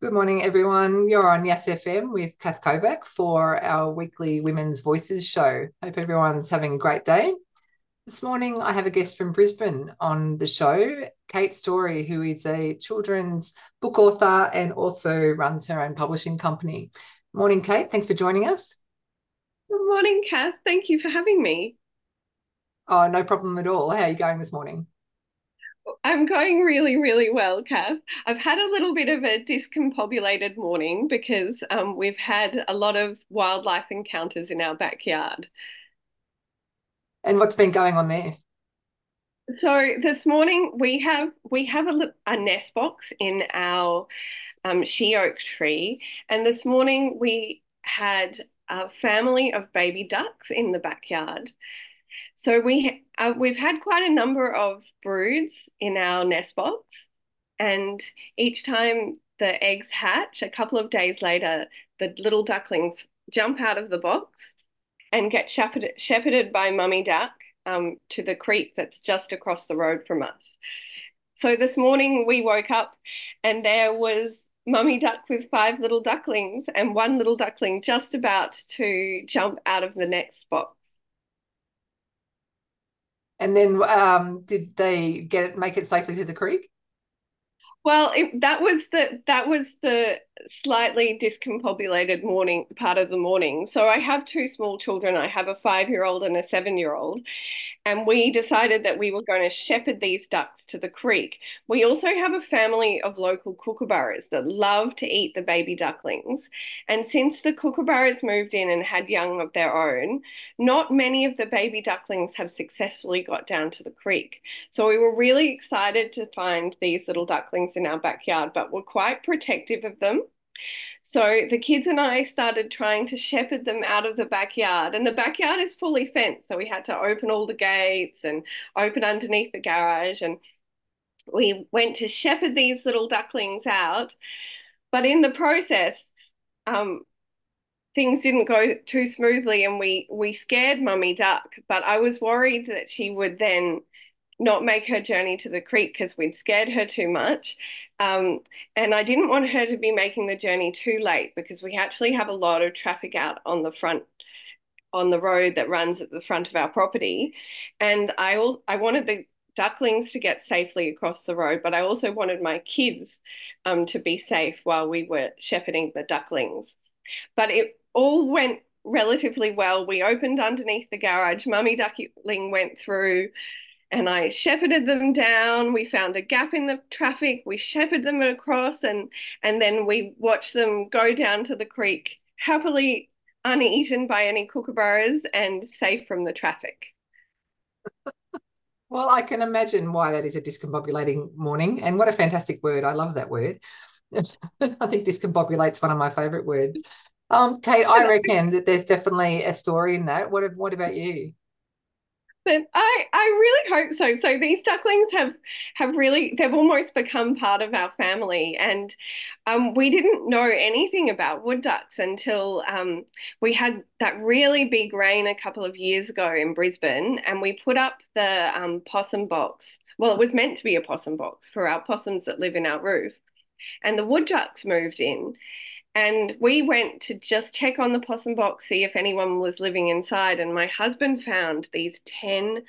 Good morning, everyone. You're on Yes FM with Kath Kovac for our weekly Women's Voices show. Hope everyone's having a great day. This morning, I have a guest from Brisbane on the show, Cate Storey, who is a children's book author and also runs her own publishing company. Morning, Cate. Thanks for joining us. Good morning, Kath. Thank you for having me. Oh, no problem at all. How are you going this morning? I'm going really, really well, Kath. I've had a little bit of a discombobulated morning because um, we've had a lot of wildlife encounters in our backyard. And what's been going on there? So this morning we have we have a, a nest box in our um, she oak tree, and this morning we had a family of baby ducks in the backyard. So we uh, we've had quite a number of broods in our nest box, and each time the eggs hatch, a couple of days later, the little ducklings jump out of the box and get shepherded, shepherded by mummy duck um, to the creek that's just across the road from us. So this morning we woke up and there was mummy duck with five little ducklings and one little duckling just about to jump out of the next box. And then um, did they get it, make it safely to the creek? Well, it, that was the that was the slightly discombobulated morning part of the morning. So I have two small children. I have a five year old and a seven year old. And we decided that we were going to shepherd these ducks to the creek. We also have a family of local kookaburras that love to eat the baby ducklings. And since the kookaburras moved in and had young of their own, not many of the baby ducklings have successfully got down to the creek. So we were really excited to find these little ducklings in our backyard, but we're quite protective of them. So the kids and I started trying to shepherd them out of the backyard, and the backyard is fully fenced. So we had to open all the gates and open underneath the garage. And we went to shepherd these little ducklings out. But in the process, um, things didn't go too smoothly and we we scared mummy duck but i was worried that she would then not make her journey to the creek because we'd scared her too much. Um, and I didn't want her to be making the journey too late because we actually have a lot of traffic out on the front on the road that runs at the front of our property. And I all I wanted the ducklings to get safely across the road, but I also wanted my kids um, to be safe while we were shepherding the ducklings. But it all went relatively well. We opened underneath the garage. Mummy duckling went through and I shepherded them down. We found a gap in the traffic. We shepherded them across, and and then we watched them go down to the creek happily uneaten by any kookaburras and safe from the traffic. Well, I can imagine why that is a discombobulating morning, and what a fantastic word! I love that word. I think discombobulate's one of my favourite words. Um, Cate, I reckon that there's definitely a story in that. What what about you? I I really hope so. So these ducklings have have really they've almost become part of our family, and um, we didn't know anything about wood ducks until um, we had that really big rain a couple of years ago in Brisbane, and we put up the um, possum box. Well, it was meant to be a possum box for our possums that live in our roof, and the wood ducks moved in. And we went to just check on the possum box, see if anyone was living inside. And my husband found these 10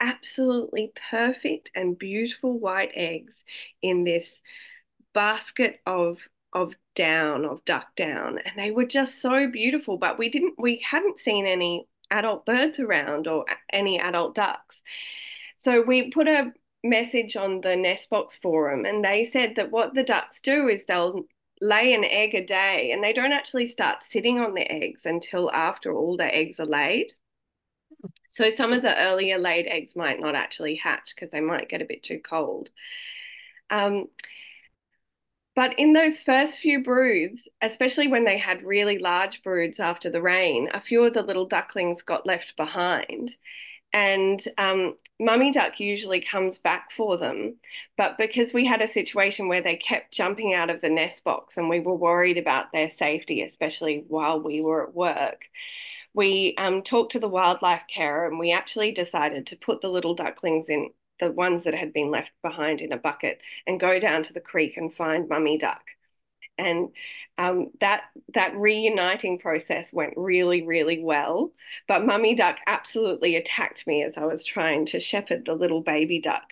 absolutely perfect and beautiful white eggs in this basket of of down of duck down and they were just so beautiful but we didn't we hadn't seen any adult birds around or any adult ducks so we put a message on the nest box forum and they said that what the ducks do is they'll lay an egg a day and they don't actually start sitting on the eggs until after all the eggs are laid. So some of the earlier laid eggs might not actually hatch because they might get a bit too cold. Um, but in those first few broods, especially when they had really large broods after the rain, a few of the little ducklings got left behind. And um, mummy duck usually comes back for them. But because we had a situation where they kept jumping out of the nest box and we were worried about their safety, especially while we were at work, we um, talked to the wildlife carer and we actually decided to put the little ducklings in the ones that had been left behind in a bucket and go down to the creek and find mummy duck. And um, that that reuniting process went really really well. But mummy duck absolutely attacked me as i was trying to shepherd the little baby duck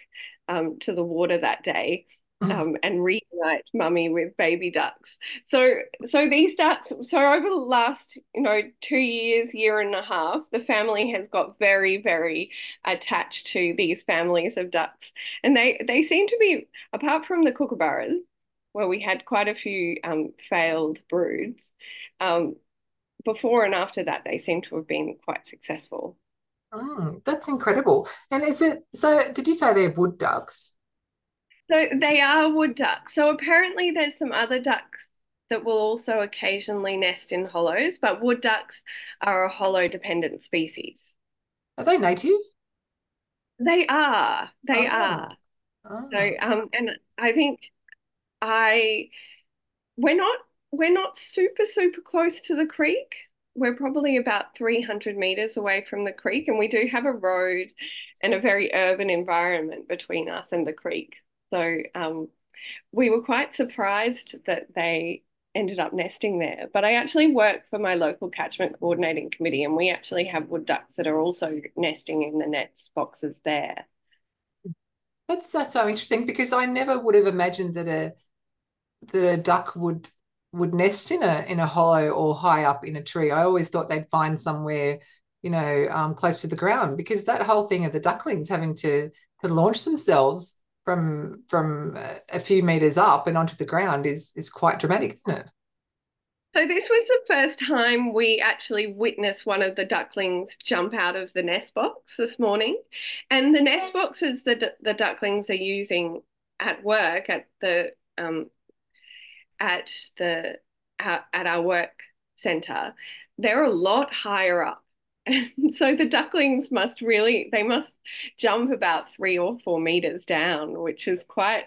um, to the water that day mm. um, and reunite mummy with baby ducks. So so these ducks so over the last you know two years year and a half the family has got very very attached to these families of ducks. And they they seem to be apart from the kookaburras where we had quite a few um, failed broods. Um, before and after that, they seem to have been quite successful. Oh, that's incredible. And is it so? Did you say they're wood ducks? So they are wood ducks. So apparently, there's some other ducks that will also occasionally nest in hollows, but wood ducks are a hollow dependent species. Are they native? They are. They oh. are. Oh. So, um, and I think I we're not we're not super super close to the creek. We're probably about 300 meters away from the creek, and we do have a road and a very urban environment between us and the creek. So um, we were quite surprised that they ended up nesting there. But I actually work for my local catchment coordinating committee, and we actually have wood ducks that are also nesting in the nest boxes there. That's that's so interesting because I never would have imagined that a that a duck would would nest in a in a hollow or high up in a tree. I always thought they'd find somewhere, you know, um, close to the ground because that whole thing of the ducklings having to to launch themselves from from a few meters up and onto the ground is is quite dramatic, isn't it? So this was the first time we actually witnessed one of the ducklings jump out of the nest box this morning, and the nest boxes that the ducklings are using at work at the um, at the at, our work center, they're a lot higher up. And so the ducklings must really they must jump about three or four meters down, which is quite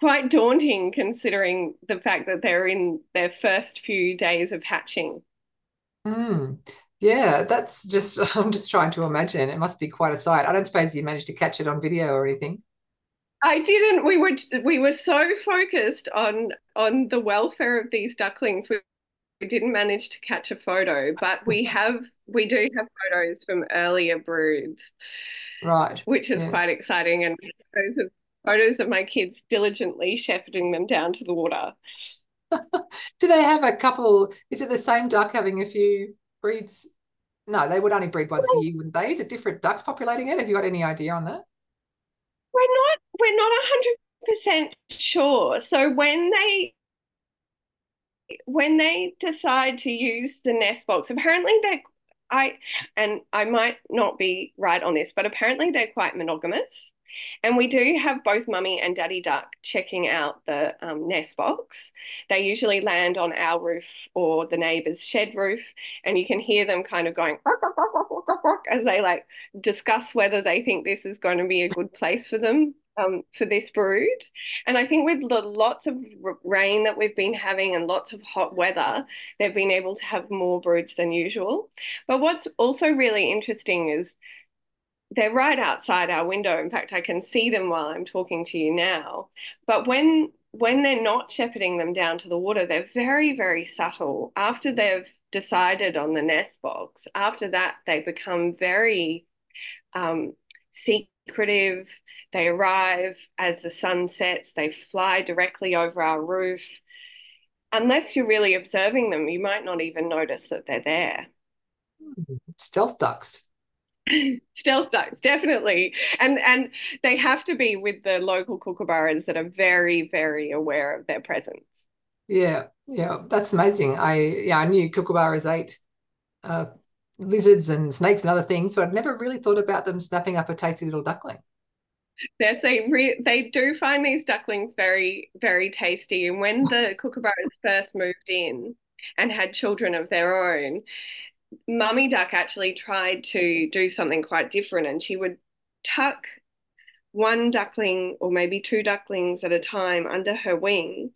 quite daunting considering the fact that they're in their first few days of hatching. Mm. Yeah, that's just I'm just trying to imagine. It must be quite a sight. I don't suppose you managed to catch it on video or anything. I didn't. We were we were so focused on on the welfare of these ducklings. We, we didn't manage to catch a photo, but we have we do have photos from earlier broods, right? Which is yeah. quite exciting, and photos of photos of my kids diligently shepherding them down to the water. do they have a couple? Is it the same duck having a few breeds? No, they would only breed once a year, wouldn't they? Is it different ducks populating it? Have you got any idea on that? We're not we're not hundred percent sure. So when they when they decide to use the nest box, apparently they're I and I might not be right on this, but apparently they're quite monogamous. And we do have both mummy and daddy duck checking out the um, nest box. They usually land on our roof or the neighbor's shed roof, and you can hear them kind of going as they like discuss whether they think this is going to be a good place for them um, for this brood. And I think with the lots of rain that we've been having and lots of hot weather, they've been able to have more broods than usual. But what's also really interesting is they're right outside our window. In fact, I can see them while I'm talking to you now. But when when they're not shepherding them down to the water, they're very, very subtle. After they've decided on the nest box, after that, they become very um, secretive. They arrive as the sun sets, they fly directly over our roof. Unless you're really observing them, you might not even notice that they're there. Stealth ducks. stealth ducks definitely. And and they have to be with the local kookaburras that are very very aware of their presence. Yeah yeah that's amazing. I yeah i knew kookaburras ate uh, lizards and snakes and other things so i'd never really thought about them snapping up a tasty little duckling. Yes, they re- they do find these ducklings very very tasty. And when the kookaburras first moved in and had children of their own, Mummy Duck actually tried to do something quite different, and she would tuck one duckling or maybe two ducklings at a time under her wings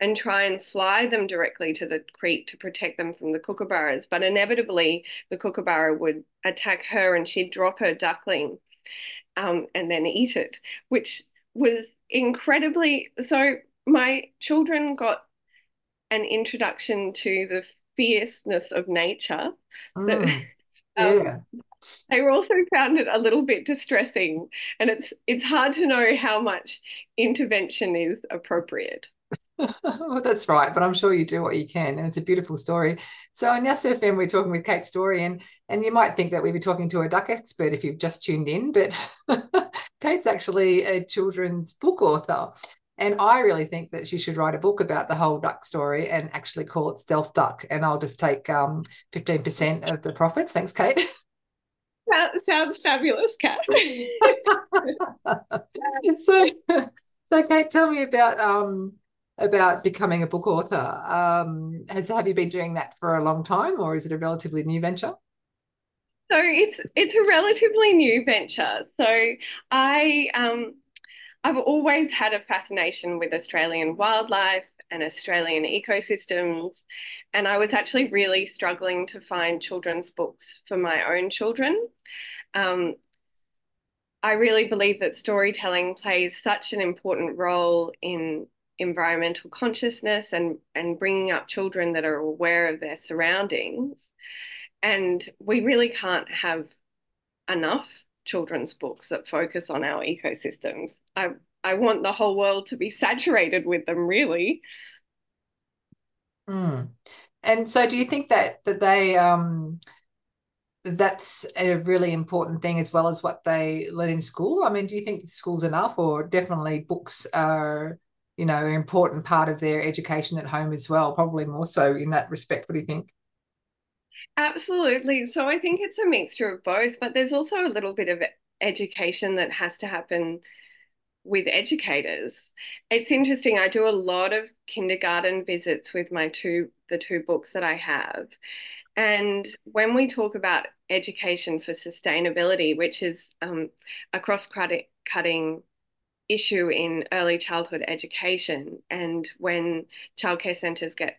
and try and fly them directly to the creek to protect them from the kookaburras. But inevitably, the kookaburra would attack her and she'd drop her duckling um, and then eat it, which was incredibly so. My children got an introduction to the fierceness of nature. Mm, yeah. Um, I also found it a little bit distressing, and it's it's hard to know how much intervention is appropriate. well, that's right, but I'm sure you do what you can, and it's a beautiful story. So on Yes FM, we're talking with Cate Storey, and and you might think that we'd be talking to a duck expert if you've just tuned in, but Cate's actually a children's book author. And I really think that she should write a book about the whole duck story and actually call it Stealth Duck. And I'll just take um, 15% of the profits. Thanks, Cate. That sounds fabulous, Kat. so, so Cate, tell me about um, about becoming a book author. Um, has have you been doing that for a long time, or is it a relatively new venture? So it's it's a relatively new venture. So I um, I've always had a fascination with Australian wildlife and Australian ecosystems, and I was actually really struggling to find children's books for my own children. Um, I really believe that storytelling plays such an important role in environmental consciousness and and bringing up children that are aware of their surroundings and we really can't have enough children's books that focus on our ecosystems i i want the whole world to be saturated with them really mm. and so do you think that that they um that's a really important thing as well as what they learn in school i mean do you think school's enough or definitely books are you know, an important part of their education at home as well, probably more so in that respect. What do you think? Absolutely. So I think it's a mixture of both, but there's also a little bit of education that has to happen with educators. It's interesting. I do a lot of kindergarten visits with my two the two books that I have. And when we talk about education for sustainability, which is um, a cross-cutting issue in early childhood education. And when childcare centres get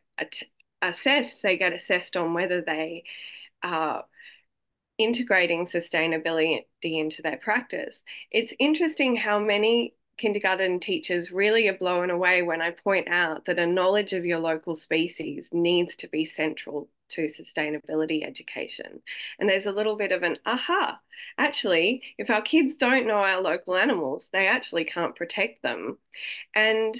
assessed, they get assessed on whether they are integrating sustainability into their practice. It's interesting how many kindergarten teachers really are blown away when I point out that a knowledge of your local species needs to be central to sustainability education. And there's a little bit of an aha. Actually, if our kids don't know our local animals, they actually can't protect them. And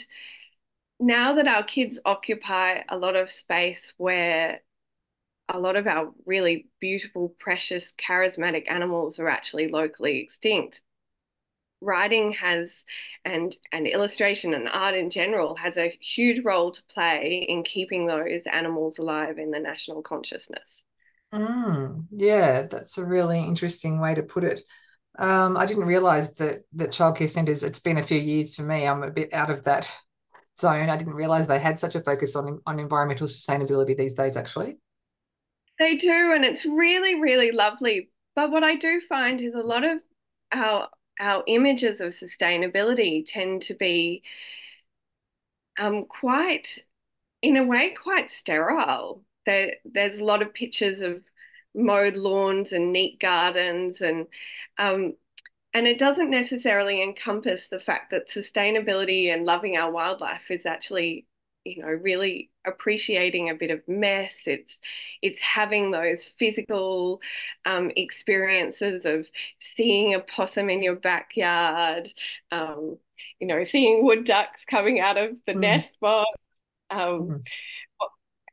now that our kids occupy a lot of space where a lot of our really beautiful, precious, charismatic animals are actually locally extinct, writing has and and illustration and art in general has a huge role to play in keeping those animals alive in the national consciousness. Mm, yeah, that's a really interesting way to put it. Um, I didn't realize that that childcare centres. It's been a few years for me. I'm a bit out of that zone. I didn't realize they had such a focus on on environmental sustainability these days. Actually, they do, and it's really really lovely. But what I do find is a lot of our our images of sustainability tend to be um, quite, in a way, quite sterile. There, there's a lot of pictures of mowed lawns and neat gardens, and um, and it doesn't necessarily encompass the fact that sustainability and loving our wildlife is actually you know really appreciating a bit of mess it's it's having those physical um, experiences of seeing a possum in your backyard um, you know seeing wood ducks coming out of the mm. nest box um, mm.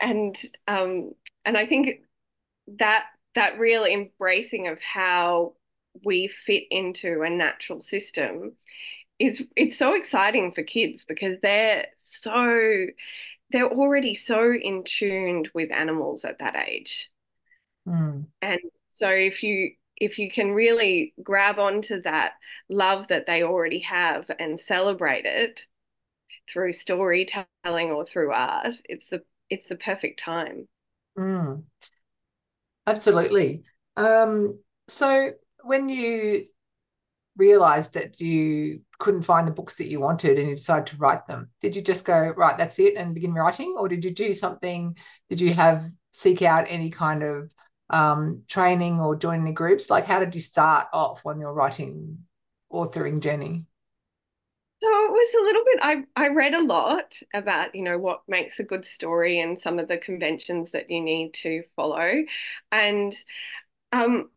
and um, and I think that that real embracing of how we fit into a natural system is it's so exciting for kids because they're so they're already so in tuned with animals at that age. Mm. And so if you if you can really grab onto that love that they already have and celebrate it through storytelling or through art, it's the it's the perfect time. Mm. Absolutely. Um, so when you realized that you couldn't find the books that you wanted and you decided to write them did you just go right that's it and begin writing? Or did you do something? Did you have seek out any kind of um, training or join any groups? Like how did you start off on your writing authoring journey? So it was a little bit, I, I read a lot about, you know, what makes a good story and some of the conventions that you need to follow. And um,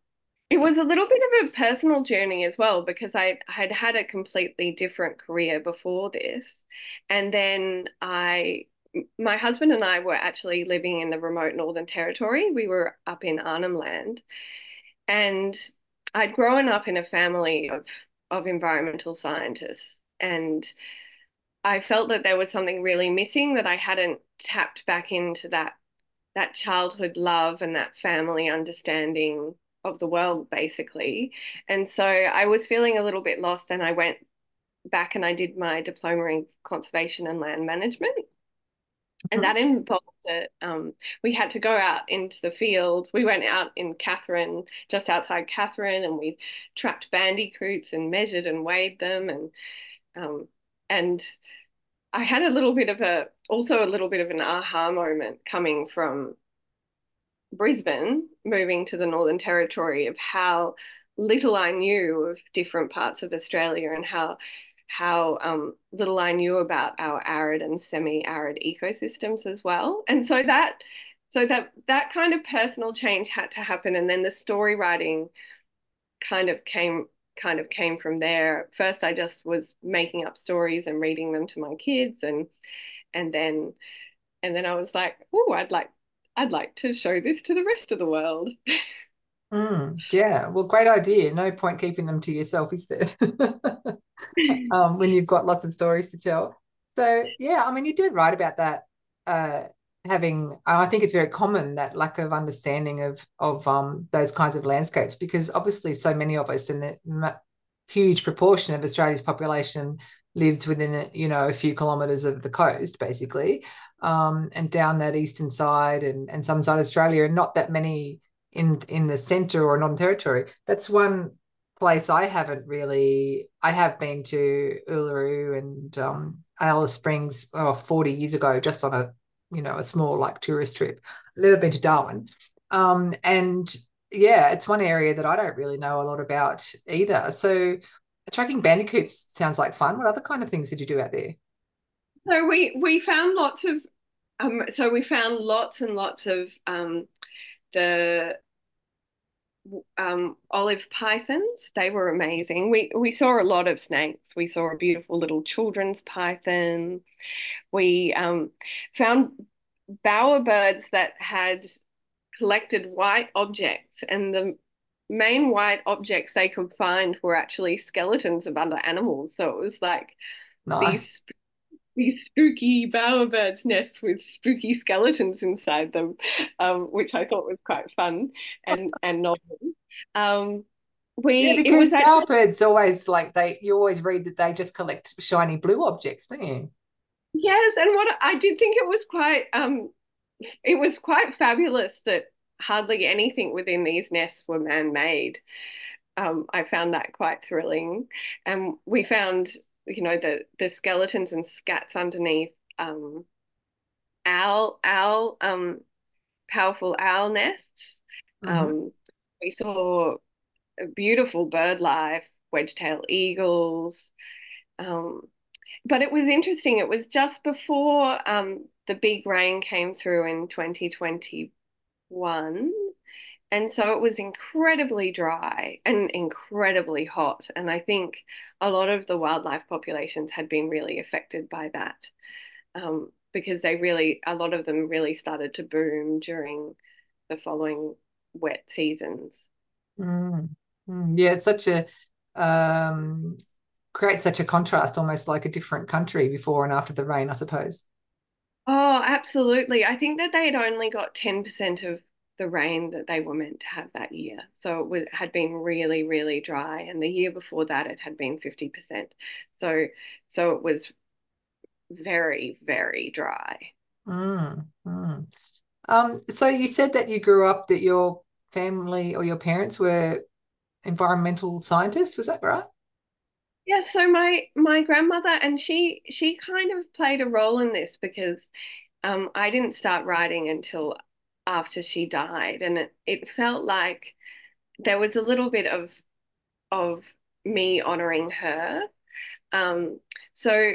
it was a little bit of a personal journey as well because I had had a completely different career before this. And then I, my husband and I were actually living in the remote Northern Territory. We were up in Arnhem Land. And I'd grown up in a family of, of environmental scientists. And I felt that there was something really missing that I hadn't tapped back into that that childhood love and that family understanding of the world basically. And so I was feeling a little bit lost and I went back and I did my diploma in conservation and land management. And that involved it. Um, we had to go out into the field. We went out in Katherine, just outside Katherine, and we trapped bandicoots and measured and weighed them. And um, and I had a little bit of a, also a little bit of an aha moment coming from Brisbane, moving to the Northern Territory, of how little I knew of different parts of Australia and how how um, little I knew about our arid and semi-arid ecosystems as well. And so that so that that kind of personal change had to happen, and then the story writing kind of came kind of came from there. First, I just was making up stories and reading them to my kids, and and then and then I was like, oh, I'd like I'd like to show this to the rest of the world. Mm, yeah, well, great idea. No point keeping them to yourself, is there? um, when you've got lots of stories to tell. So, yeah, I mean, you did write about that. Uh, having, I think it's very common that lack of understanding of of um, those kinds of landscapes because obviously so many of us in the huge proportion of Australia's population lives within you know a few kilometres of the coast, basically um, and down that eastern side and, and some side of Australia, and not that many in in the centre or Northern Territory. That's one place I haven't really. I have been to Uluru and um, Alice Springs oh, 40 years ago, just on a you know a small like tourist trip. I've never been to Darwin, um, and yeah, it's one area that I don't really know a lot about either. So tracking bandicoots sounds like fun. What other kind of things did you do out there? So we we found lots of um so we found lots and lots of um the um olive pythons. They were amazing. We we saw a lot of snakes. We saw a beautiful little children's python. We um found bowerbirds that had collected white objects and the main white objects they could find were actually skeletons of other animals. So it was like nice. these these spooky bowerbirds nests with spooky skeletons inside them, um, which I thought was quite fun and and novel. Um, we yeah, because bowerbirds always like they you always read that they just collect shiny blue objects, don't you? Yes, and what I did think it was quite um, it was quite fabulous that hardly anything within these nests were man-made. Um, I found that quite thrilling, and we found you know the the skeletons and scats underneath um, owl owl um, powerful owl nests. Mm-hmm. Um, we saw beautiful bird life, wedge-tailed eagles. Um, but it was interesting. It was just before um, the big rain came through in 2021 and so it was incredibly dry and incredibly hot. And I think a lot of the wildlife populations had been really affected by that um, because they really, a lot of them really started to boom during the following wet seasons. Mm. Mm. Yeah, it's such a, um, creates such a contrast, almost like a different country before and after the rain, I suppose. Oh, absolutely. I think that they had only got 10% of the rain that they were meant to have that year. So it was, had been really, really dry, and the year before that it had been fifty percent. So, so it was very, very dry. Mm, mm. Um, so you said that you grew up that your family or your parents were environmental scientists. Was that right? Yeah. So my my grandmother and she she kind of played a role in this because um, I didn't start writing until after she died and it, it felt like there was a little bit of of me honoring her Um, so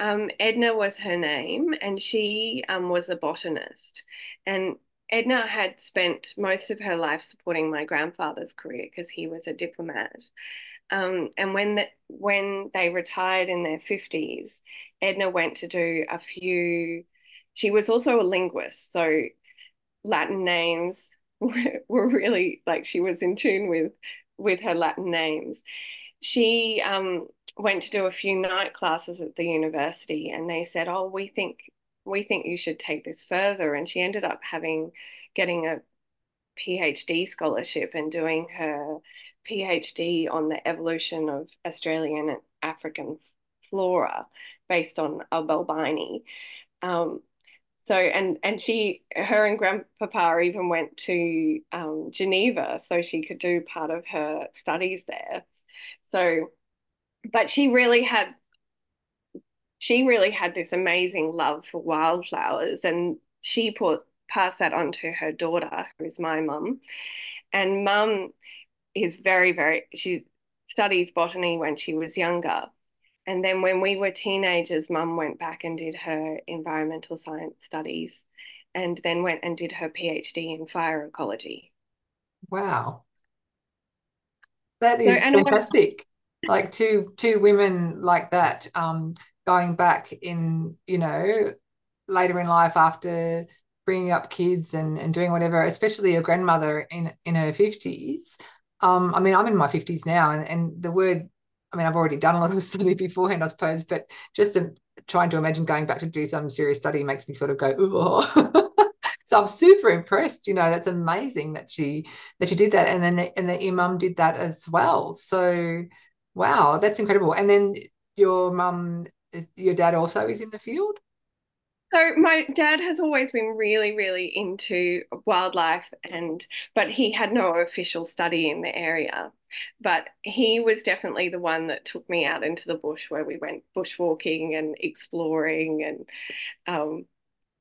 um, Edna was her name, and she um, was a botanist. And Edna had spent most of her life supporting my grandfather's career because he was a diplomat. Um, and when the, when they retired in their fifties, Edna went to do a few. She was also a linguist, so Latin names were, really like she was in tune with with her Latin names. She um, went to do a few night classes at the university, and they said, "Oh, we think we think you should take this further." And she ended up having getting a PhD scholarship and doing her PhD on the evolution of Australian and African flora based on Albini. Um, so and and she her and grandpapa even went to um, Geneva so she could do part of her studies there. So, but she really had she really had this amazing love for wildflowers and she put passed that on to her daughter who is my mum and mum is very very she studied botany when she was younger and then when we were teenagers, mum went back and did her environmental science studies and then went and did her PhD in fire ecology. Wow. That is so, fantastic. like two two women like that, um, going back in, you know, later in life after bringing up kids and, and doing whatever, especially your grandmother in in her 50s. Um, I mean, I'm in my 50s now, and, and the word I mean, I've already done a lot of study beforehand, I suppose, but just to, trying to imagine going back to do some serious study makes me sort of go, oh. so I'm super impressed. You know, that's amazing that she that she did that, and then and that your mum did that as well. So, wow, that's incredible. And then your mum, your dad also is in the field. So my dad has always been really, really into wildlife and but he had no official study in the area. But he was definitely the one that took me out into the bush where we went bushwalking and exploring and um,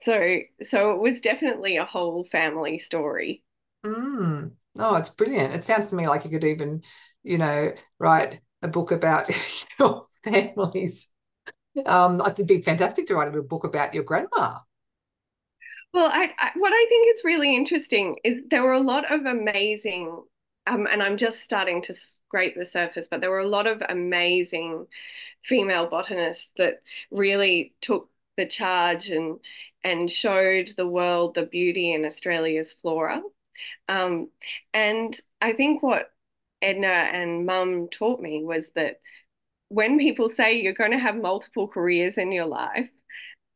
so so it was definitely a whole family story. Mm. Oh, it's brilliant. It sounds to me like you could even, you know, write a book about your families um, it'd be fantastic to write a little book about your grandma. Well, I, I, what I think is really interesting is there were a lot of amazing, um, and I'm just starting to scrape the surface, but there were a lot of amazing female botanists that really took the charge and and showed the world the beauty in Australia's flora. Um, and I think what Edna and Mum taught me was that when people say you're going to have multiple careers in your life,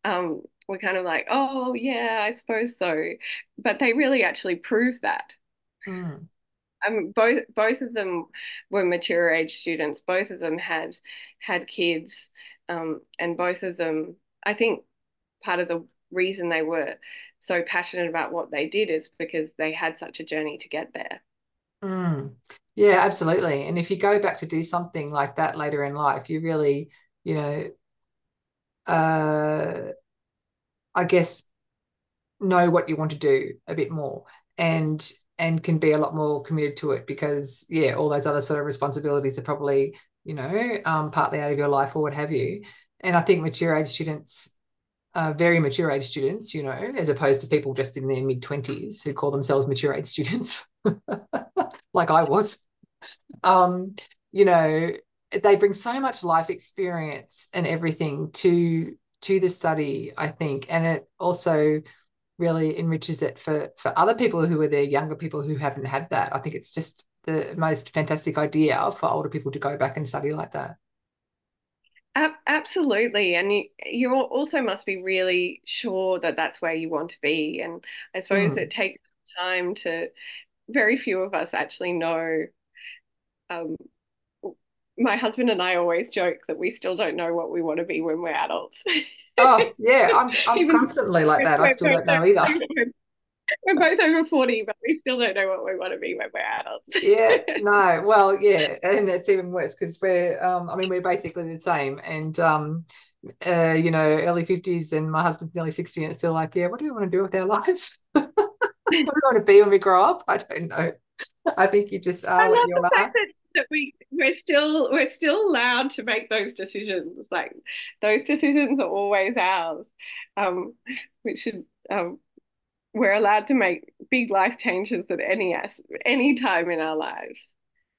um, we're kind of like, oh, yeah, I suppose so. But they really actually prove that. Mm. Um, both both of them were mature age students. Both of them had had kids, um, and both of them, I think, part of the reason they were so passionate about what they did is because they had such a journey to get there. Mm. Yeah, absolutely. And if you go back to do something like that later in life, you really, you know, uh, I guess know what you want to do a bit more and and can be a lot more committed to it because yeah, all those other sort of responsibilities are probably, you know, um, partly out of your life or what have you. And I think mature age students uh, very mature age students, you know, as opposed to people just in their mid 20s who call themselves mature age students, like I was. Um, you know, they bring so much life experience and everything to to the study, I think, and it also really enriches it for for other people who are there, younger people who haven't had that. I think it's just the most fantastic idea for older people to go back and study like that. Absolutely. And you, you also must be really sure that that's where you want to be. And I suppose mm. it takes time to, very few of us actually know. Um, my husband and I always joke that we still don't know what we want to be when we're adults. oh, yeah. I'm, I'm constantly like that. I still don't know either. we're both over 40, but we still don't know what we want to be when we're adults. yeah, no, well, yeah, and it's even worse because we're, um, I mean, we're basically the same, and um, uh, you know, early 50s, and my husband's nearly 60, and it's still like, yeah, what do we want to do with our lives? we want to be when we grow up? I don't know. I think you just are what you are. That, that we we're still we're still allowed to make those decisions. Like those decisions are always ours. Um, we should um, we're allowed to make big life changes at any any time in our lives.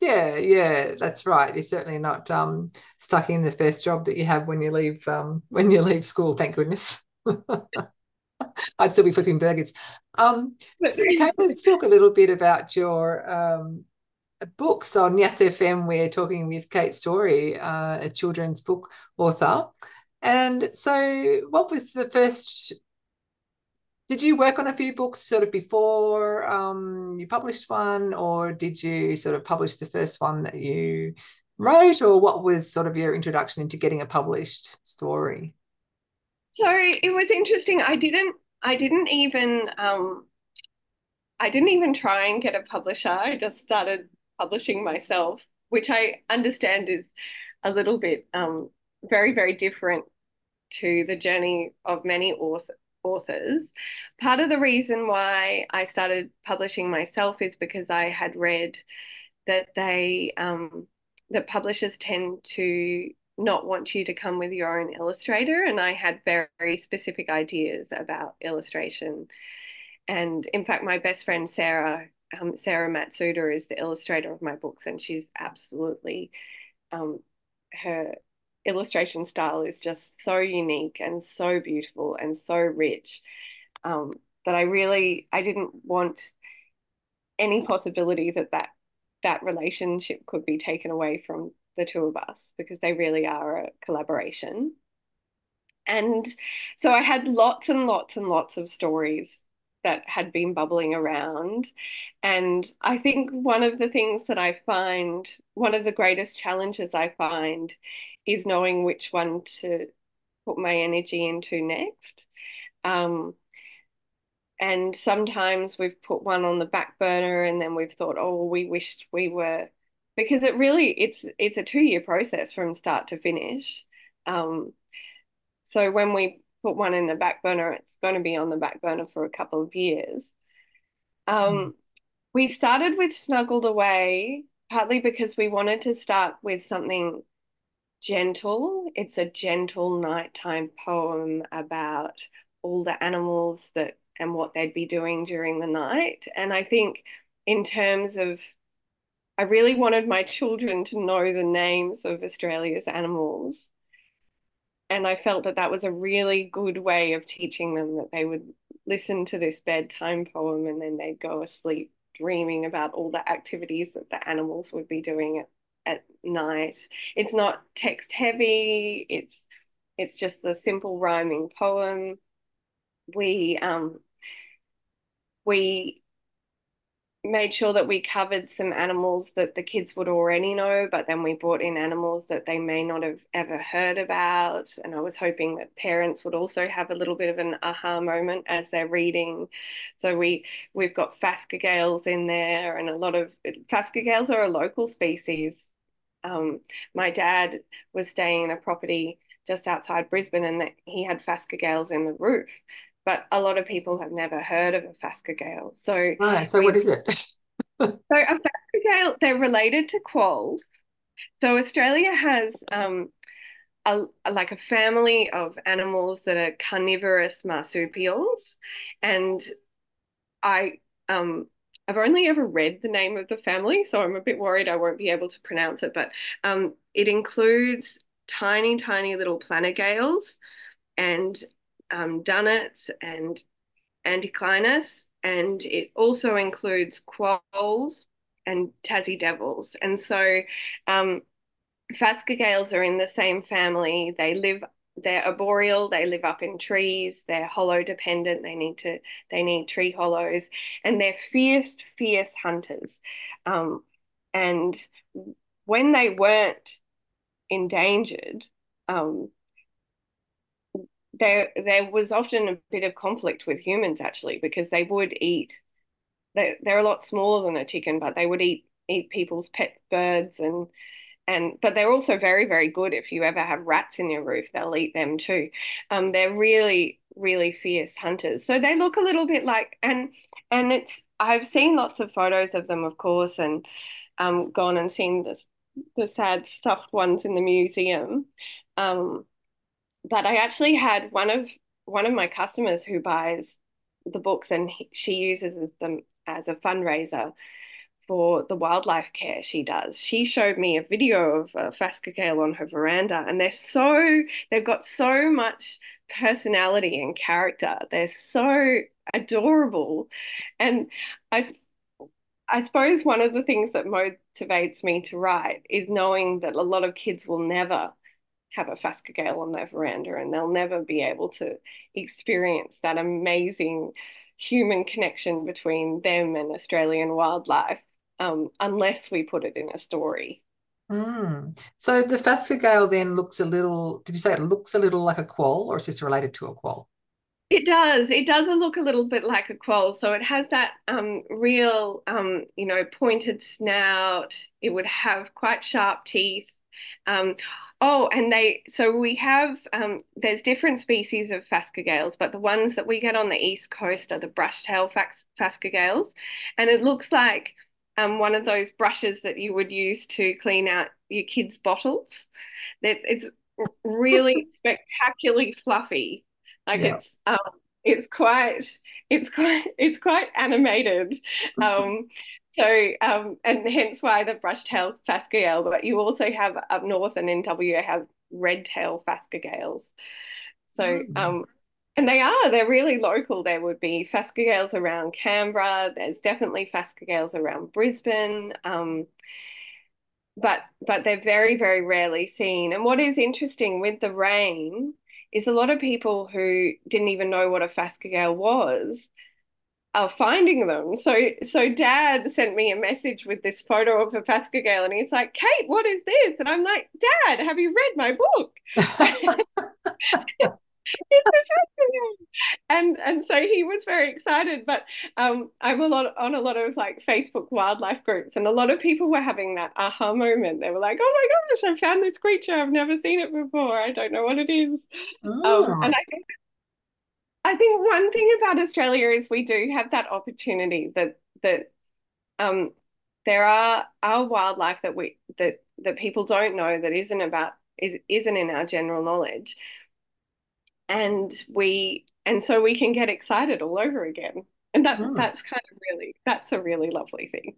Yeah, yeah, that's right. You're certainly not um, stuck in the first job that you have when you leave um, when you leave school. Thank goodness. I'd still be flipping burgers. Um, so, okay, let's talk a little bit about your um, books on Yes FM. We're talking with Cate Storey, uh, a children's book author. And so, what was the first? Did you work on a few books sort of before um, you published one, or did you sort of publish the first one that you wrote, or what was sort of your introduction into getting a published story? So it was interesting. I didn't. I didn't even. Um, I didn't even try and get a publisher. I just started publishing myself, which I understand is a little bit um, very, very different to the journey of many author, authors. Part of the reason why I started publishing myself is because I had read that they um, that publishers tend to not want you to come with your own illustrator, and I had very specific ideas about illustration. And in fact, my best friend Sarah, um, Sarah Matsuda is the illustrator of my books, and she's absolutely um, her illustration style is just so unique and so beautiful and so rich um, that I really I didn't want any possibility that that that relationship could be taken away from the two of us because they really are a collaboration. And so I had lots and lots and lots of stories that had been bubbling around. And I think one of the things that I find, one of the greatest challenges I find, is knowing which one to put my energy into next. Um, and sometimes we've put one on the back burner and then we've thought, oh, we wished we were, because it really, it's, it's a two year process from start to finish. Um, so when we put one in the back burner, it's going to be on the back burner for a couple of years. Um, mm. We started with Snuggled Away, partly because we wanted to start with something gentle. It's a gentle nighttime poem about all the animals that and what they'd be doing during the night. And I think, in terms of, I really wanted my children to know the names of Australia's animals and I felt that that was a really good way of teaching them that they would listen to this bedtime poem and then they'd go asleep dreaming about all the activities that the animals would be doing at, at night. It's not text heavy. It's it's just a simple rhyming poem. We um we made sure that we covered some animals that the kids would already know, but then we brought in animals that they may not have ever heard about. And I was hoping that parents would also have a little bit of an aha moment as they're reading. So we we've got phascogales in there, and a lot of phascogales are a local species. Um, my dad was staying in a property just outside Brisbane, and he had phascogales in the roof but a lot of people have never heard of a phascogale. So, right, so what is it? so a phascogale, they're related to quolls. So Australia has um, a, like a family of animals that are carnivorous marsupials, and I um, I've only ever read the name of the family, so I'm a bit worried I won't be able to pronounce it. But um, it includes tiny, tiny little planigales and um, and antechinus, and it also includes quolls and Tassie devils. And so um, phascogales are in the same family. They live they're arboreal they live up in trees they're hollow dependent they need to they need tree hollows and they're fierce fierce hunters um, and when they weren't endangered um, there there was often a bit of conflict with humans actually because they would eat they, they're a lot smaller than a chicken but they would eat eat people's pet birds and and but they're also very very good. If you ever have rats in your roof they'll eat them too. Um they're really really fierce hunters. So they look a little bit like and and it's i've seen lots of photos of them of course and um gone and seen this the sad stuffed ones in the museum. Um, but I actually had one of one of my customers who buys the books and he, she uses them as a fundraiser for the wildlife care she does. She showed me a video of a phascogale on her veranda, and they're so they've got so much personality and character. They're so adorable, and I I suppose one of the things that motivates me to write is knowing that a lot of kids will never have a phascogale on their veranda and they'll never be able to experience that amazing human connection between them and Australian wildlife um, unless we put it in a story. Mm. So the phascogale then looks a little, did you say it looks a little like a quoll or is this related to a quoll? It does. It does look a little bit like a quoll. So it has that um, real, um, you know, pointed snout. It would have quite sharp teeth. Um, oh, and they, so we have, um, there's different species of phascogales, but the ones that we get on the East Coast are the brush-tail phascogales. And it looks like um, one of those brushes that you would use to clean out your kids' bottles. That it's really spectacularly fluffy. Like yeah. it's um, it's quite it's quite it's quite animated. Um, so um, and hence why the brush tail phascogale. But you also have up north and in WA have red tail phascogales. So mm. um, and they are, they're really local. There would be phascogales around Canberra. There's definitely phascogales around Brisbane. Um, but but they're very, very rarely seen. And what is interesting with the rain is a lot of people who didn't even know what a phascogale was are finding them. So so dad sent me a message with this photo of a phascogale and he's like, Cate, what is this? And I'm like, Dad, have you read my book? and and so he was very excited but um, i'm a lot on a lot of like facebook wildlife groups and a lot of people were having that aha moment. They were like oh my gosh i found this creature. I've never seen it before. I don't know what it is. Oh. um, and i think i think one thing about australia is we do have that opportunity that that um, there are our wildlife that we that that people don't know that isn't about is, isn't in our general knowledge and we and so we can get excited all over again and that mm. that's kind of really that's a really lovely thing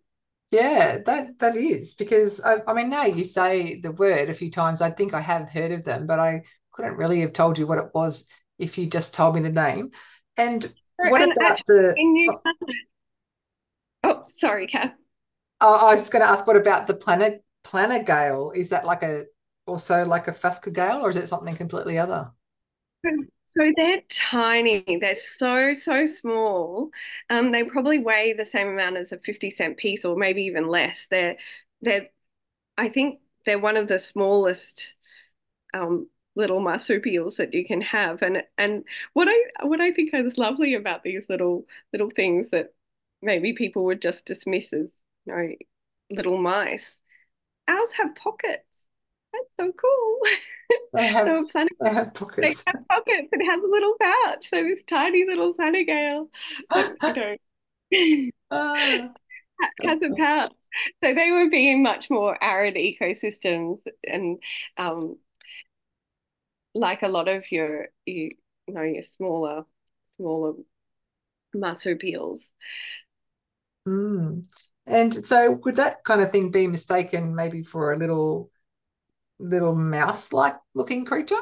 yeah that that is because I, I mean now you say the word a few times i think i have heard of them but i couldn't really have told you what it was if you just told me the name and what and about the New- oh sorry Kath. Oh, I was going to ask, what about the planet Planigale? Is that like a also like a phascogale, or is it something completely other? So they're tiny. They're so, so small. Um, they probably weigh the same amount as a 50 cent piece or maybe even less. They're they're I think they're one of the smallest um, little marsupials that you can have. And and what I what I think is lovely about these little little things that maybe people would just dismiss as you know little mice. Ours have pockets. So cool. They have, so planet, they have pockets. They have pockets. It has a little pouch. So this tiny little planigale, you know, uh, has a pouch. So they would be in much more arid ecosystems and um, like a lot of your, you, you know, your smaller, smaller marsupials. Mm. And so would that kind of thing be mistaken maybe for a little little mouse-like looking creature?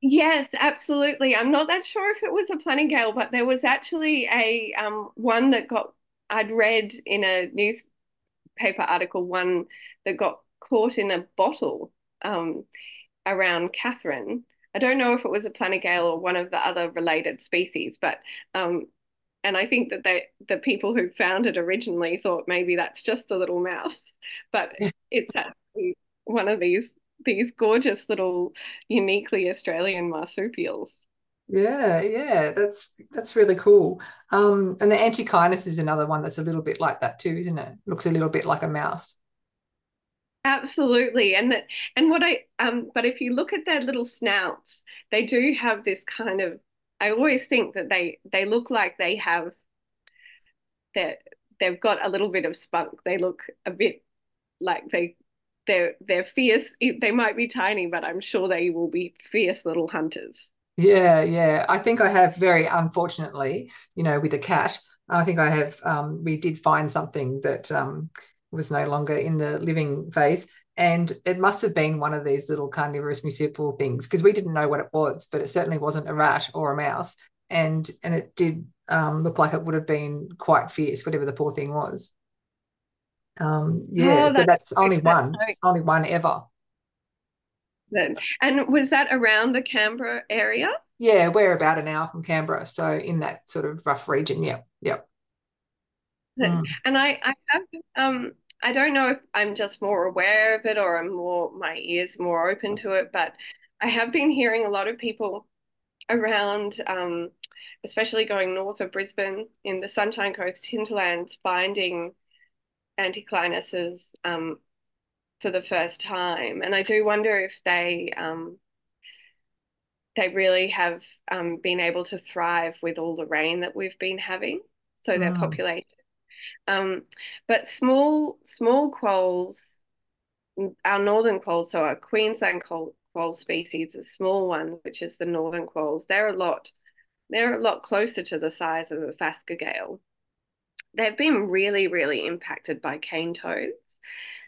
Yes, absolutely. I'm not that sure if it was a planigale, but there was actually a um, one that got I'd read in a newspaper article one that got caught in a bottle um, around Katherine. I don't know if it was a planigale or one of the other related species, but um, and I think that they the people who found it originally thought maybe that's just a little mouse, but it's actually one of these these gorgeous little uniquely Australian marsupials. Yeah, yeah, that's that's really cool. Um, and the Antechinus is another one that's a little bit like that too, isn't it? Looks a little bit like a mouse. Absolutely, and that and what I um, but if you look at their little snouts, they do have this kind of. I always think that they they look like they have that they've got a little bit of spunk. They look a bit like they they're they're fierce. They might be tiny, but I'm sure they will be fierce little hunters. Yeah, yeah. I think I have very unfortunately, you know, with a cat, I think I have um, we did find something that um, was no longer in the living phase. And it must have been one of these little carnivorous marsupial things because we didn't know what it was, but it certainly wasn't a rat or a mouse. And and it did um, look like it would have been quite fierce, whatever the poor thing was. Um, yeah, oh, that's but that's only one, only one ever. And was that around the Canberra area? Yeah, we're about an hour from Canberra, so in that sort of rough region. Yep, yep. Mm. And I, I have, um, I don't know if I'm just more aware of it or I'm more, my ears more open to it, but I have been hearing a lot of people around, um, especially going north of Brisbane in the Sunshine Coast hinterlands, finding antechinuses um, for the first time. And I do wonder if they um, they really have um, been able to thrive with all the rain that we've been having. So they're mm. populated. Um, but small small quolls, our northern quolls, so our Queensland quoll, quoll species, the small ones, which is the northern quolls, they're a lot they're a lot closer to the size of a phascogale. They've been really, really impacted by cane toads.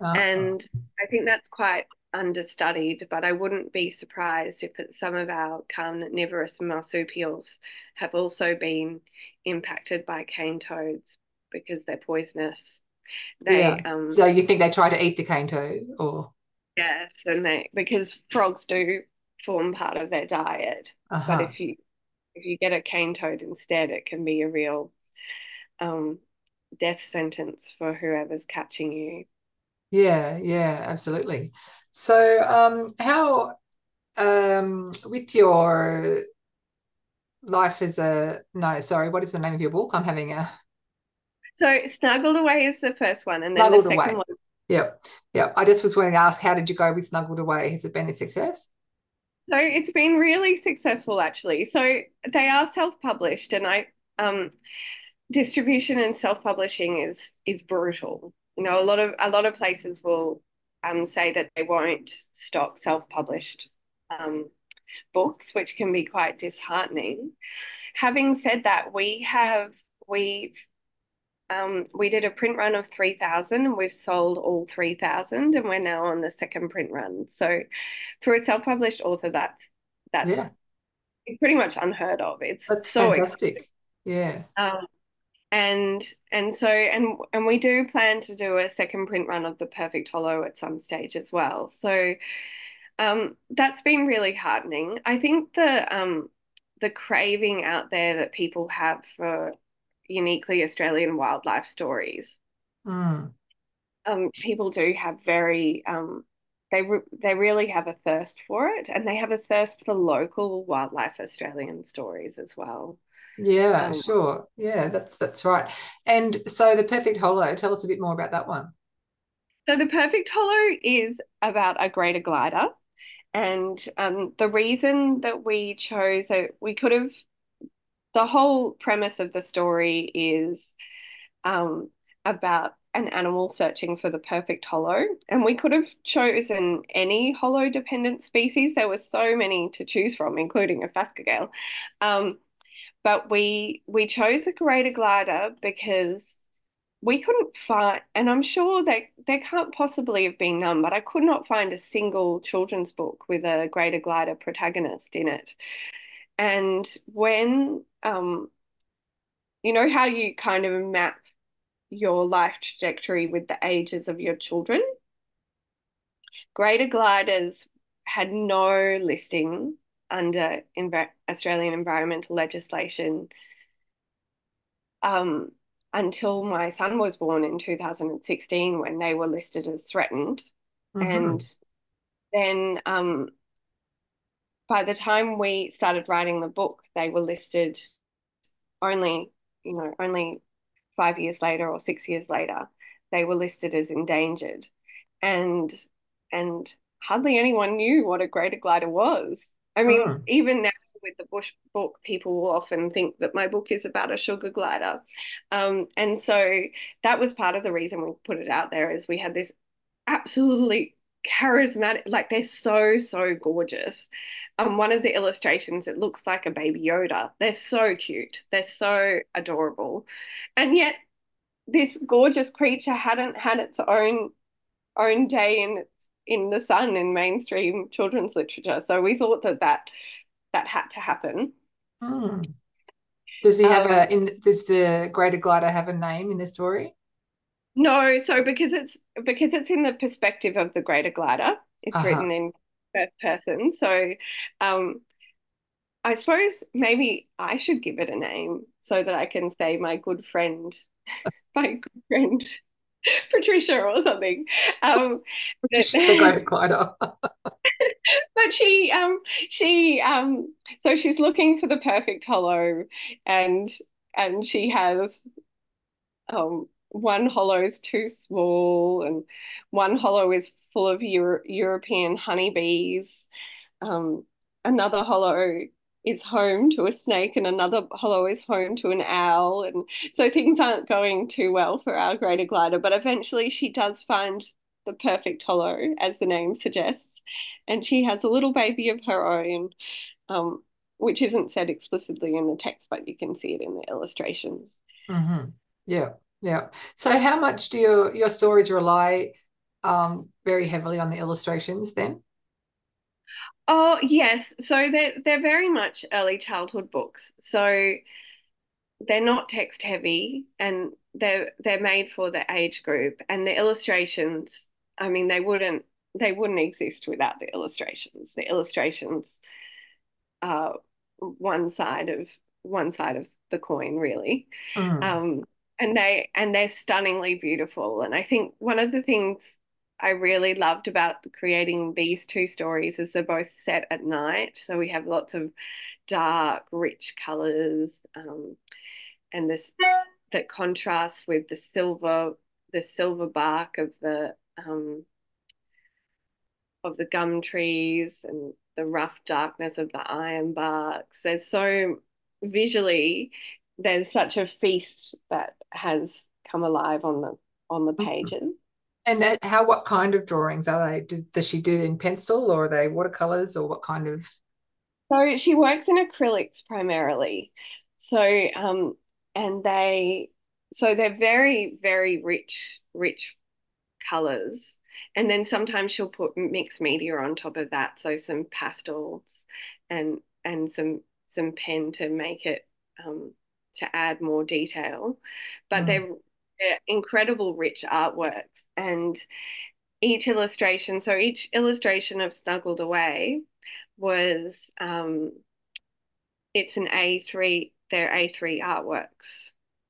Uh-huh. And I think that's quite understudied, but I wouldn't be surprised if some of our carnivorous marsupials have also been impacted by cane toads because they're poisonous. They, yeah. Um, so you think they try to eat the cane toad, or? Yes, and they because frogs do form part of their diet, uh-huh. but if you if you get a cane toad instead, it can be a real um, death sentence for whoever's catching you. Yeah, yeah, absolutely. So, um, how um, with your life as a no, sorry, what is the name of your book? I'm having a so snuggled away is the first one, and then snuggled the second away. one. Yep, yep. I just was wanting to ask, how did you go with snuggled away? Has it been a success? So it's been really successful, actually. So they are self-published, and I um, distribution and self-publishing is is brutal. You know, a lot of a lot of places will um, say that they won't stock self-published um, books, which can be quite disheartening. Having said that, we have we um, we did a print run of 3,000 and we've sold all 3,000 and we're now on the second print run. So for a self-published author, that's, that's yeah. pretty much unheard of. It's that's so fantastic. Exciting. Yeah. Um, and and so and and we do plan to do a second print run of the perfect hollow at some stage as well. So um, that's been really heartening. I think the um, the craving out there that people have for uniquely australian wildlife stories mm. um, people do have very um, they re- they really have a thirst for it and they have a thirst for local wildlife australian stories as well yeah, um, sure. Yeah, that's that's right. And so the perfect hollow, tell us a bit more about that one. So the perfect hollow is about a greater glider. And um, the reason that we chose it, we could have, the whole premise of the story is um, about an animal searching for the perfect hollow. And we could have chosen any hollow dependent species. There were so many to choose from, including a phascogale. Um, but we we chose a greater glider because we couldn't find, and I'm sure that there can't possibly have been none, but I could not find a single children's book with a greater glider protagonist in it. And when, um, you know, how you kind of map your life trajectory with the ages of your children, greater gliders had no listing under Australian environmental legislation um, until my son was born in 2016 when they were listed as threatened. Mm-hmm. And then um, by the time we started writing the book, they were listed only, you know, only five years later or six years later, they were listed as endangered. And and hardly anyone knew what a greater glider was. I mean, oh. even now with the Bush book, people will often think that my book is about a sugar glider. Um, and so that was part of the reason we put it out there is we had this absolutely charismatic. Like they're so, so gorgeous. Um, one of the illustrations, it looks like a baby Yoda. They're so cute. They're so adorable. And yet this gorgeous creature hadn't had its own own day in in the sun in mainstream children's literature. So we thought that that, that had to happen. Hmm. Does he have um, a in does the greater glider have a name in the story? No, so because it's because it's in the perspective of the greater glider, it's uh-huh. written in first person. So um I suppose maybe I should give it a name so that I can say my good friend, my good friend Patricia or something. Um, Patricia the great glider. but she um she um so she's looking for the perfect hollow and and she has um one hollow is too small and one hollow is full of Euro European honeybees. Um, another hollow is home to a snake and another hollow is home to an owl. And so things aren't going too well for our greater glider, but eventually she does find the perfect hollow, as the name suggests. And she has a little baby of her own, um, which isn't said explicitly in the text, but you can see it in the illustrations. Mm-hmm. Yeah, yeah. So how much do your, your stories rely um, very heavily on the illustrations then? Oh yes, so they're they're very much early childhood books. So they're not text heavy, and they're they're made for the age group. And the illustrations, I mean, they wouldn't they wouldn't exist without the illustrations. The illustrations are one side of one side of the coin, really. Mm. Um, and they and they're stunningly beautiful. And I think one of the things I really loved about creating these two stories is they're both set at night. So we have lots of dark, rich colors, um, and this that contrasts with the silver, the silver bark of the um, of the gum trees and the rough darkness of the iron barks. There's so visually, there's such a feast that has come alive on the on the mm-hmm. pages. And how, what kind of drawings are they? does she do in pencil or are they watercolors or what kind of? So she works in acrylics primarily. So, um, and they, so they're very, very rich, rich colors. And then sometimes she'll put mixed media on top of that. So some pastels and, and some, some pen to make it, um, to add more detail. But mm. they're incredible rich artworks and each illustration so each illustration of snuggled away was um, it's an a3 they're a3 artworks.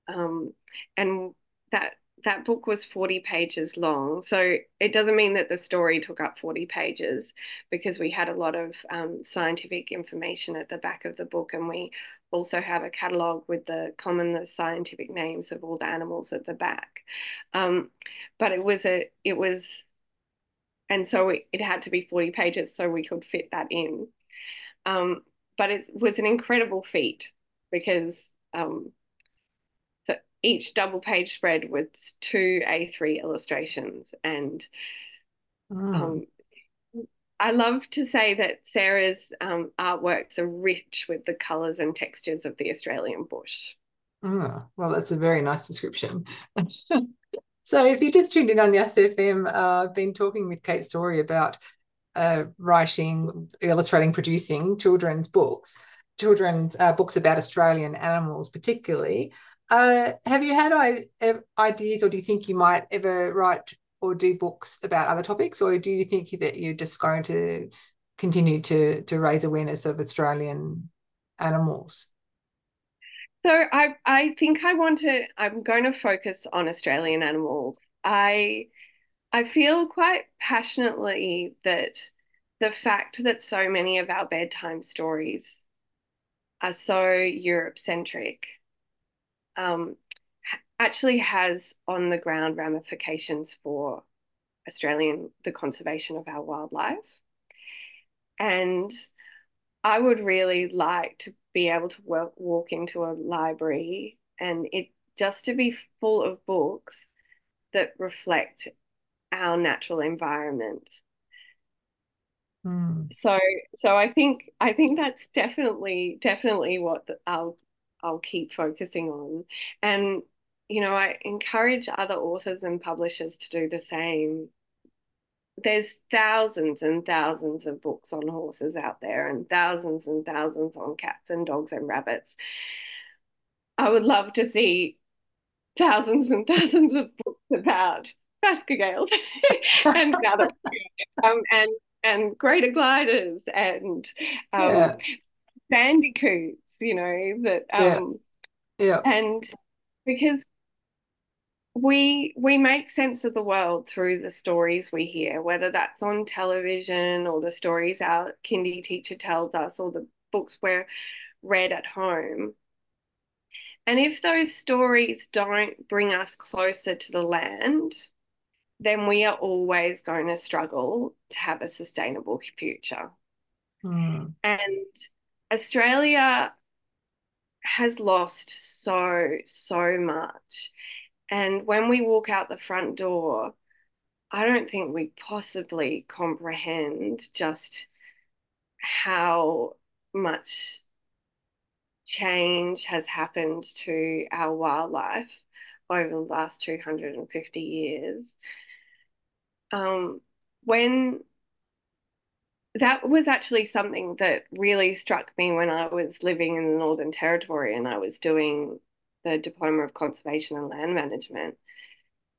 Um, and that that book was 40 pages long. So it doesn't mean that the story took up 40 pages because we had a lot of um, scientific information at the back of the book and we also have a catalogue with the common the scientific names of all the animals at the back. Um, but it was a, it was, and so it, it, had to be 40 pages so we could fit that in. Um, but it was an incredible feat because um, each double page spread with two A3 illustrations. And mm. um, I love to say that Sarah's um, artworks are rich with the colours and textures of the Australian bush. Mm, well, that's a very nice description. so, if you just tuned in on Yes FM, uh, I've been talking with Cate Storey about uh, writing, illustrating, producing children's books, children's uh, books about Australian animals, particularly. Uh, have you had ideas, or do you think you might ever write or do books about other topics, or do you think that you're just going to continue to to raise awareness of Australian animals? So I I think I want to. I'm going to focus on Australian animals. I I feel quite passionately that the fact that so many of our bedtime stories are so Europe centric um, actually has on the ground ramifications for Australian, the conservation of our wildlife. And I would really like to be able to work, walk into a library and it just to be full of books that reflect our natural environment Mm. So so I think I think that's definitely definitely what I'll I'll keep focusing on. And you know, I encourage other authors and publishers to do the same. There's thousands and thousands of books on horses out there, and thousands and thousands on cats and dogs and rabbits. I would love to see thousands and thousands of books about phascogales and other um, and and greater gliders and um, yeah. bandicoots, you know that um, yeah. yeah, and because we we make sense of the world through the stories we hear, whether that's on television or the stories our kindy teacher tells us or the books we're read at home. And if those stories don't bring us closer to the land, then we are always going to struggle to have a sustainable future. Mm. And Australia has lost so, so much. And when we walk out the front door, I don't think we possibly comprehend just how much change has happened to our wildlife over the last 250 years. Um, when that was actually something that really struck me when I was living in the Northern Territory and I was doing the Diploma of Conservation and Land Management.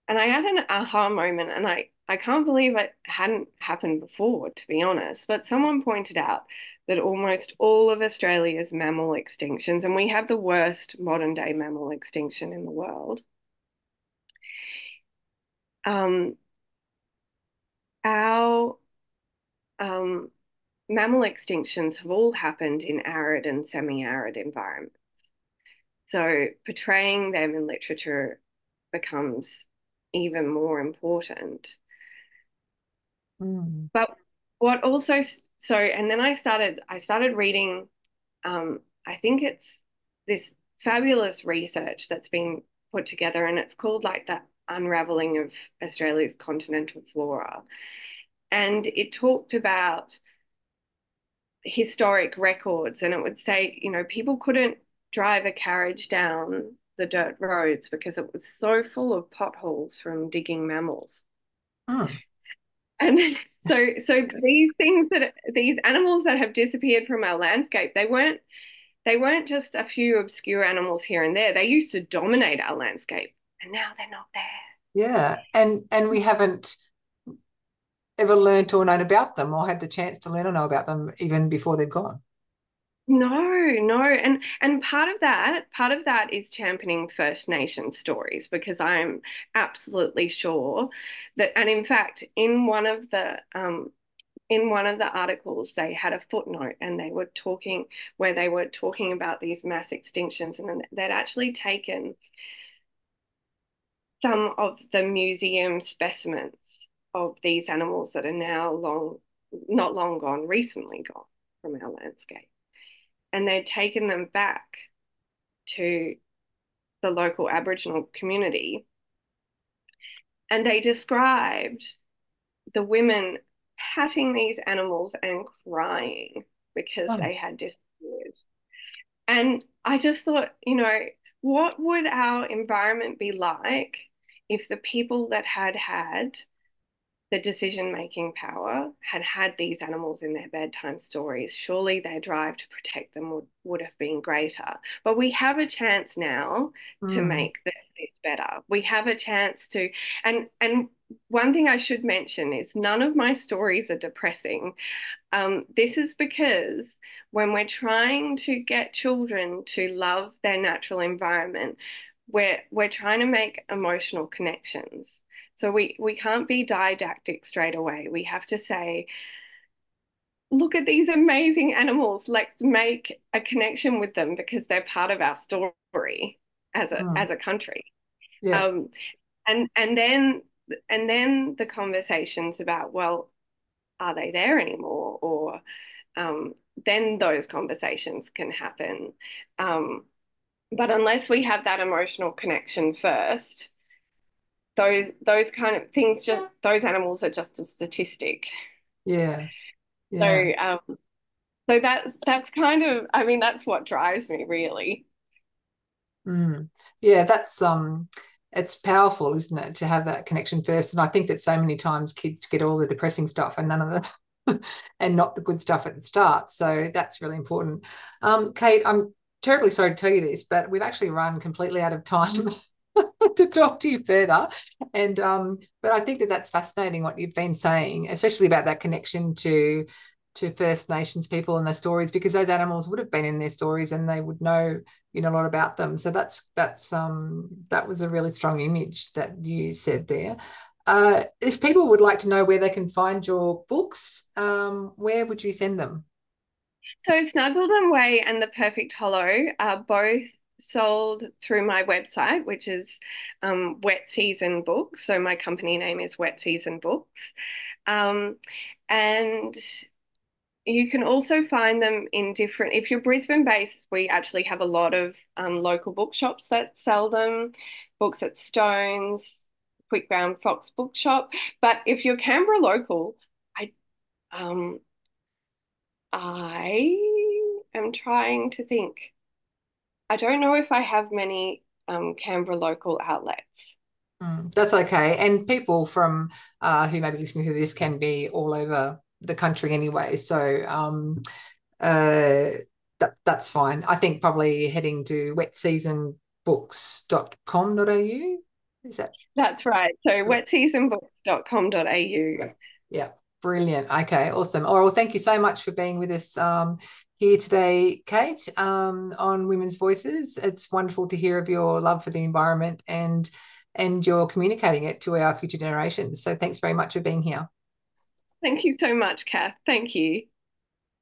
And I had an aha moment, and I, I can't believe it hadn't happened before, to be honest. But someone pointed out that almost all of Australia's mammal extinctions, and we have the worst modern day mammal extinction in the world, um, our um, mammal extinctions have all happened in arid and semi-arid environments. So portraying them in literature becomes even more important. Mm. But what also so and then I started I started reading um, I think it's this fabulous research that's been put together and it's called like the unraveling of Australia's continental flora. And it talked about historic records and it would say, you know, people couldn't drive a carriage down the dirt roads because it was so full of potholes from digging mammals. Hmm. And so so these things that these animals that have disappeared from our landscape, they weren't they weren't just a few obscure animals here and there. They used to dominate our landscape and now they're not there. Yeah. And and we haven't ever learned or known about them or had the chance to learn or know about them even before they've gone. No, no. And and part of that, part of that is championing First Nation stories because I'm absolutely sure that and in fact in one of the um in one of the articles they had a footnote and they were talking where they were talking about these mass extinctions and they'd actually taken some of the museum specimens of these animals that are now long not long gone recently gone from our landscape and they'd taken them back to the local Aboriginal community. And they described the women patting these animals and crying because oh. they had disappeared. And I just thought, you know, what would our environment be like if the people that had had the decision making power had had these animals in their bedtime stories, surely their drive to protect them would, would have been greater. But we have a chance now mm. to make this better. We have a chance to, and and one thing I should mention is none of my stories are depressing. Um, this is because when we're trying to get children to love their natural environment, we're we're trying to make emotional connections so we, we can't be didactic straight away. We have to say, look at these amazing animals. Let's make a connection with them because they're part of our story as a mm. as a country. Yeah. Um, and and then and then the conversations about well, are they there anymore? Or um, then those conversations can happen. Um, but unless we have that emotional connection first, those those kind of things just those animals are just a statistic yeah Yeah. So um, so that's that's kind of I mean that's what drives me really. Mm. Yeah, that's um it's powerful, isn't it, to have that connection first? And I think that so many times kids get all the depressing stuff and none of the and not the good stuff at the start. So that's really important. Um, Cate, I'm terribly sorry to tell you this, but we've actually run completely out of time to talk to you further. And um, but I think that that's fascinating what you've been saying, especially about that connection to to First Nations people and their stories, because those animals would have been in their stories and they would know you know a lot about them. So that's that's um that was a really strong image that you said there. Uh, if people would like to know where they can find your books, um, where would you send them? So Snuggled Away and The Perfect Hollow are both sold through my website, which is um, Wet Season Books. So my company name is Wet Season Books. Um, and you can also find them in different, if you're Brisbane based, we actually have a lot of um, local bookshops that sell them, books at Stones, Quick Brown Fox Bookshop. But if you're Canberra local, I, um, I am trying to think. I don't know if I have many um, Canberra local outlets. Mm, that's okay. And people from uh, who may be listening to this can be all over the country anyway. So um, uh, that, that's fine. I think probably heading to wetseasonbooks.com.au. Is that? That's right. So wetseasonbooks.com.au. Yeah. yeah. Brilliant. Okay, awesome. All right, well, thank you so much for being with us um, here today, Cate, um, on Women's Voices. It's wonderful to hear of your love for the environment and and you're communicating it to our future generations. So thanks very much for being here. Thank you so much, Kath. Thank you.